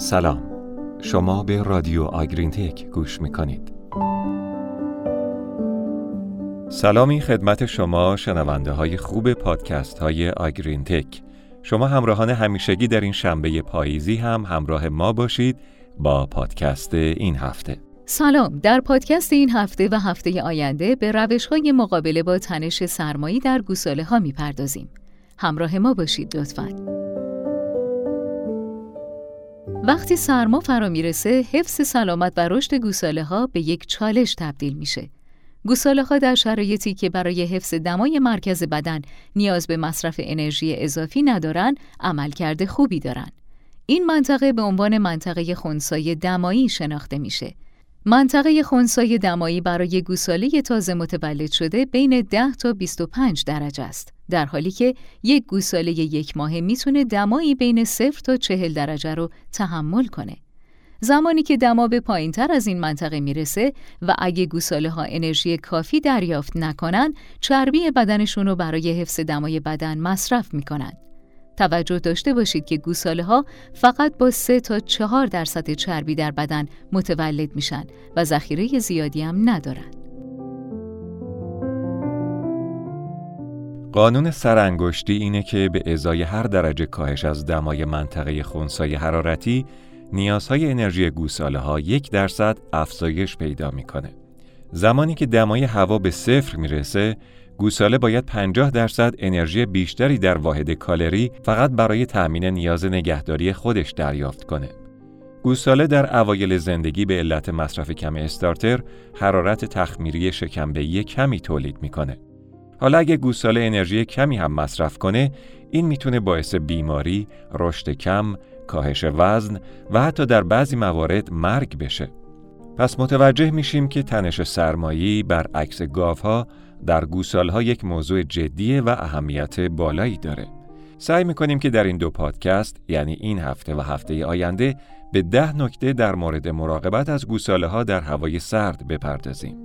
سلام. شما به رادیو آگرین تک گوش می‌کنید. سلامی خدمت شما شنونده های خوب پادکست های آگرین تک شما همراهان همیشگی در این شنبه پاییزی هم همراه ما باشید با پادکست این هفته. سلام. در پادکست این هفته و هفته آینده به روش های مقابله با تنش سرمایی در گوساله ها می‌پردازیم. همراه ما باشید لطفاً. وقتی سرما فرا می‌رسه حفظ سلامت و رشد گوساله ها به یک چالش تبدیل میشه. گوساله ها در شرایطی که برای حفظ دمای مرکز بدن نیاز به مصرف انرژی اضافی ندارن عملکرد خوبی دارن. این منطقه به عنوان منطقه خونسای دمایی شناخته میشه. منطقه خونسای دمایی برای گوساله تازه متولد شده بین 10 تا 25 درجه است. در حالی که یک گوساله یک ماهه می‌تونه دمایی بین 0 تا 40 درجه رو تحمل کنه. زمانی که دما به پایین تر از این منطقه می‌رسه و اگه گوساله ها انرژی کافی دریافت نکنن، چربی بدنشون رو برای حفظ دمای بدن مصرف می‌کنن. توجه داشته باشید که گوساله ها فقط با 3 تا 4 درصد چربی در بدن متولد میشن و ذخیره زیادی هم ندارن. قانون سرانگشتی اینه که به ازای هر درجه کاهش از دمای منطقه خونسای حرارتی نیازهای انرژی گوساله ها یک درصد افزایش پیدا می‌کنه. زمانی که دمای هوا به صفر می‌رسه گوساله باید 50 درصد انرژی بیشتری در واحد کالری فقط برای تأمین نیاز نگهداری خودش دریافت کنه. گوساله در اوایل زندگی به علت مصرف کم استارتر حرارت تخمیری شکمبهی کمی تولید می‌کنه. حالا اگه گوساله انرژی کمی هم مصرف کنه، این می‌تونه باعث بیماری، رشد کم، کاهش وزن و حتی در بعضی موارد مرگ بشه. پس متوجه میشیم که تنش سرمایی برعکس گاوها در گوسالها یک موضوع جدیه و اهمیت بالایی داره. سعی می‌کنیم که در این دو پادکست یعنی این هفته و هفته آینده به ده نکته در مورد مراقبت از گوساله ها در هوای سرد بپردازیم.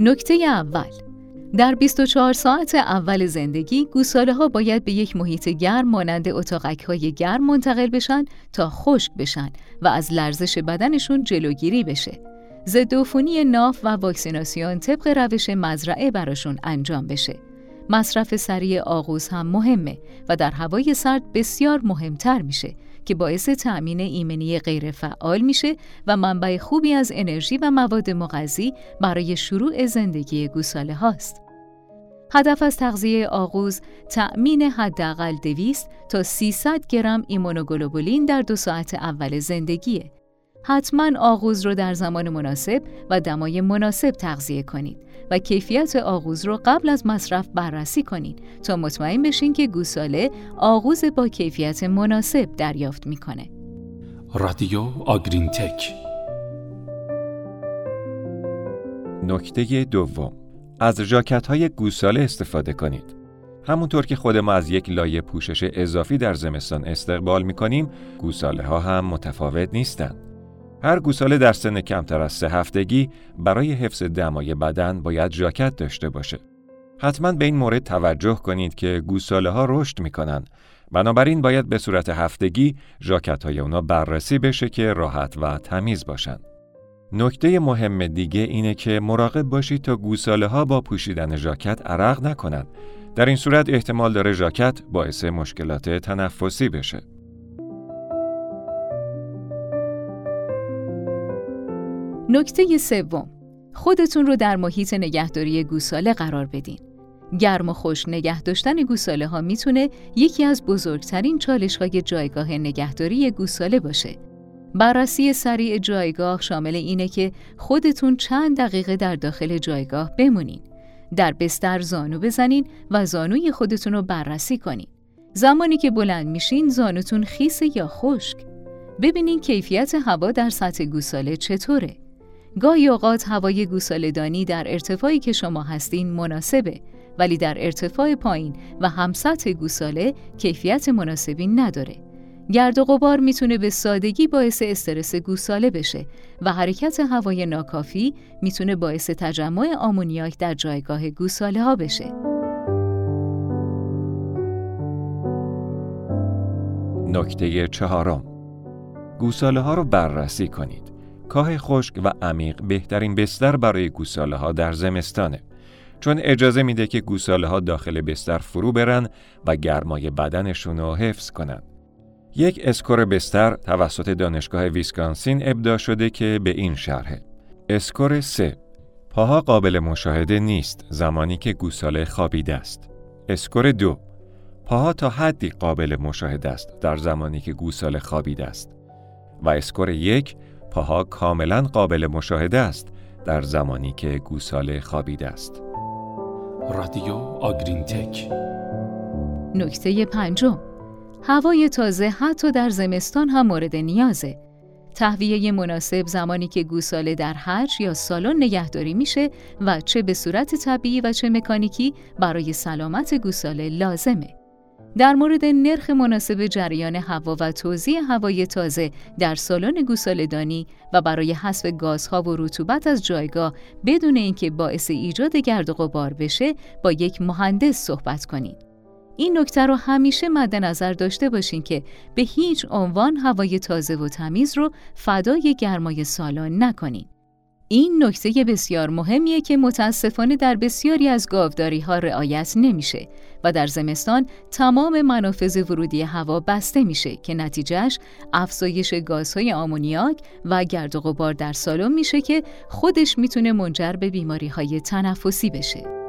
نکته اول در 24 ساعت اول زندگی گوساله ها باید به یک محیط گرم مانند اتاقک های گرم منتقل بشن تا خشک بشن و از لرزش بدنشون جلوگیری بشه. ضد ناف و واکسیناسیون طبق روش مزرعه براشون انجام بشه. مصرف سریع آغوز هم مهمه و در هوای سرد بسیار مهمتر میشه که باعث تأمین ایمنی غیرفعال میشه و منبع خوبی از انرژی و مواد مغذی برای شروع زندگی گوساله هاست. هدف از تغذیه آغوز تأمین حداقل 200 تا 300 گرم ایمونوگلوبولین در دو ساعت اول زندگیه. حتما آغوز رو در زمان مناسب و دمای مناسب تغذیه کنید و کیفیت آغوز رو قبل از مصرف بررسی کنید تا مطمئن بشین که گوساله آغوز با کیفیت مناسب دریافت می‌کنه. رادیو آگرین تک نکته دوم از جاکت های گوساله استفاده کنید. همونطور که خود ما از یک لایه پوشش اضافی در زمستان استقبال می کنیم، گوساله ها هم متفاوت نیستند. هر گوساله در سن کمتر از سه هفتگی برای حفظ دمای بدن باید ژاکت داشته باشه. حتما به این مورد توجه کنید که گوساله ها رشد می کنند. بنابراین باید به صورت هفتگی ژاکت های اونا بررسی بشه که راحت و تمیز باشند. نکته مهم دیگه اینه که مراقب باشید تا گوساله ها با پوشیدن ژاکت عرق نکنند. در این صورت احتمال داره ژاکت باعث مشکلات تنفسی بشه. نکته سوم خودتون رو در محیط نگهداری گوساله قرار بدین. گرم و خوش نگه داشتن گوساله ها می‌تونه یکی از بزرگترین چالش های جایگاه نگهداری گوساله باشه. بررسی سریع جایگاه شامل اینه که خودتون چند دقیقه در داخل جایگاه بمونین. در بستر زانو بزنین و زانوی خودتون رو بررسی کنین. زمانی که بلند میشین زانوتون خیس یا خشک. ببینین کیفیت هوا در سطح گوساله چطوره. گاهی اوقات هوای گوساله دانی در ارتفاعی که شما هستین مناسبه ولی در ارتفاع پایین و هم سطح گوساله کیفیت مناسبی نداره. گرد و غبار می‌تونه به سادگی باعث استرس گوساله بشه و حرکت هوای ناکافی می‌تونه باعث تجمع آمونیاک در جایگاه گوساله ها بشه. نکته چهارم گوساله ها رو بررسی کنید. کاه خشک و عمیق بهترین بستر برای گوساله ها در زمستانه. چون اجازه میده که گوساله ها داخل بستر فرو برن و گرمای بدنشون رو حفظ کنن. یک score بستر توسط دانشگاه ویسکانسین ابداع شده که به این شرحه. score 3 پاها قابل مشاهده نیست زمانی که گوساله خوابیده است. اسکور دو پاها تا حدی قابل مشاهده است در زمانی که گوساله خوابیده است. و اسکور یک پاها کاملا قابل مشاهده است در زمانی که گوساله خوابیده است. رادیو آگرین تک نکته پنجم هوای تازه حتی در زمستان هم مورد نیازه. تهویه مناسب زمانی که گوساله در حج یا سالن نگهداری میشه و چه به صورت طبیعی و چه مکانیکی برای سلامت گوساله لازمه. در مورد نرخ مناسب جریان هوا و توزیع هوای تازه در سالن گوساله‌دانی و برای حذف گازها و رطوبت از جایگاه بدون اینکه باعث ایجاد گرد و غبار بشه با یک مهندس صحبت کنید. این نکته رو همیشه مد نظر داشته باشین که به هیچ عنوان هوای تازه و تمیز رو فدای گرمای سالن نکنین. این نکته بسیار مهمیه که متاسفانه در بسیاری از گاوداری ها رعایت نمیشه و در زمستان تمام منافذ ورودی هوا بسته میشه که نتیجهش افزایش گازهای آمونیاک و گرد و غبار در سالن میشه که خودش می‌تونه منجر به بیماری های تنفسی بشه.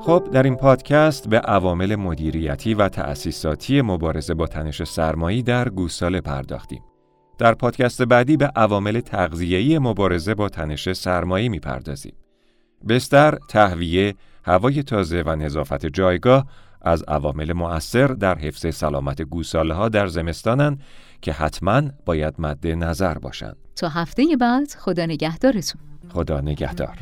خب در این پادکست به عوامل مدیریتی و تأسیساتی مبارزه با تنش سرمایی در گوساله پرداختیم. در پادکست بعدی به عوامل تغذیه‌ای مبارزه با تنش سرمایی می‌پردازیم. بستر، تهویه، هوای تازه و نظافت جایگاه از عوامل مؤثر در حفظ سلامت گوساله ها در زمستانن که حتما باید مد نظر باشند. تا هفته بعد خدا نگهدارتون. خدا نگهدار.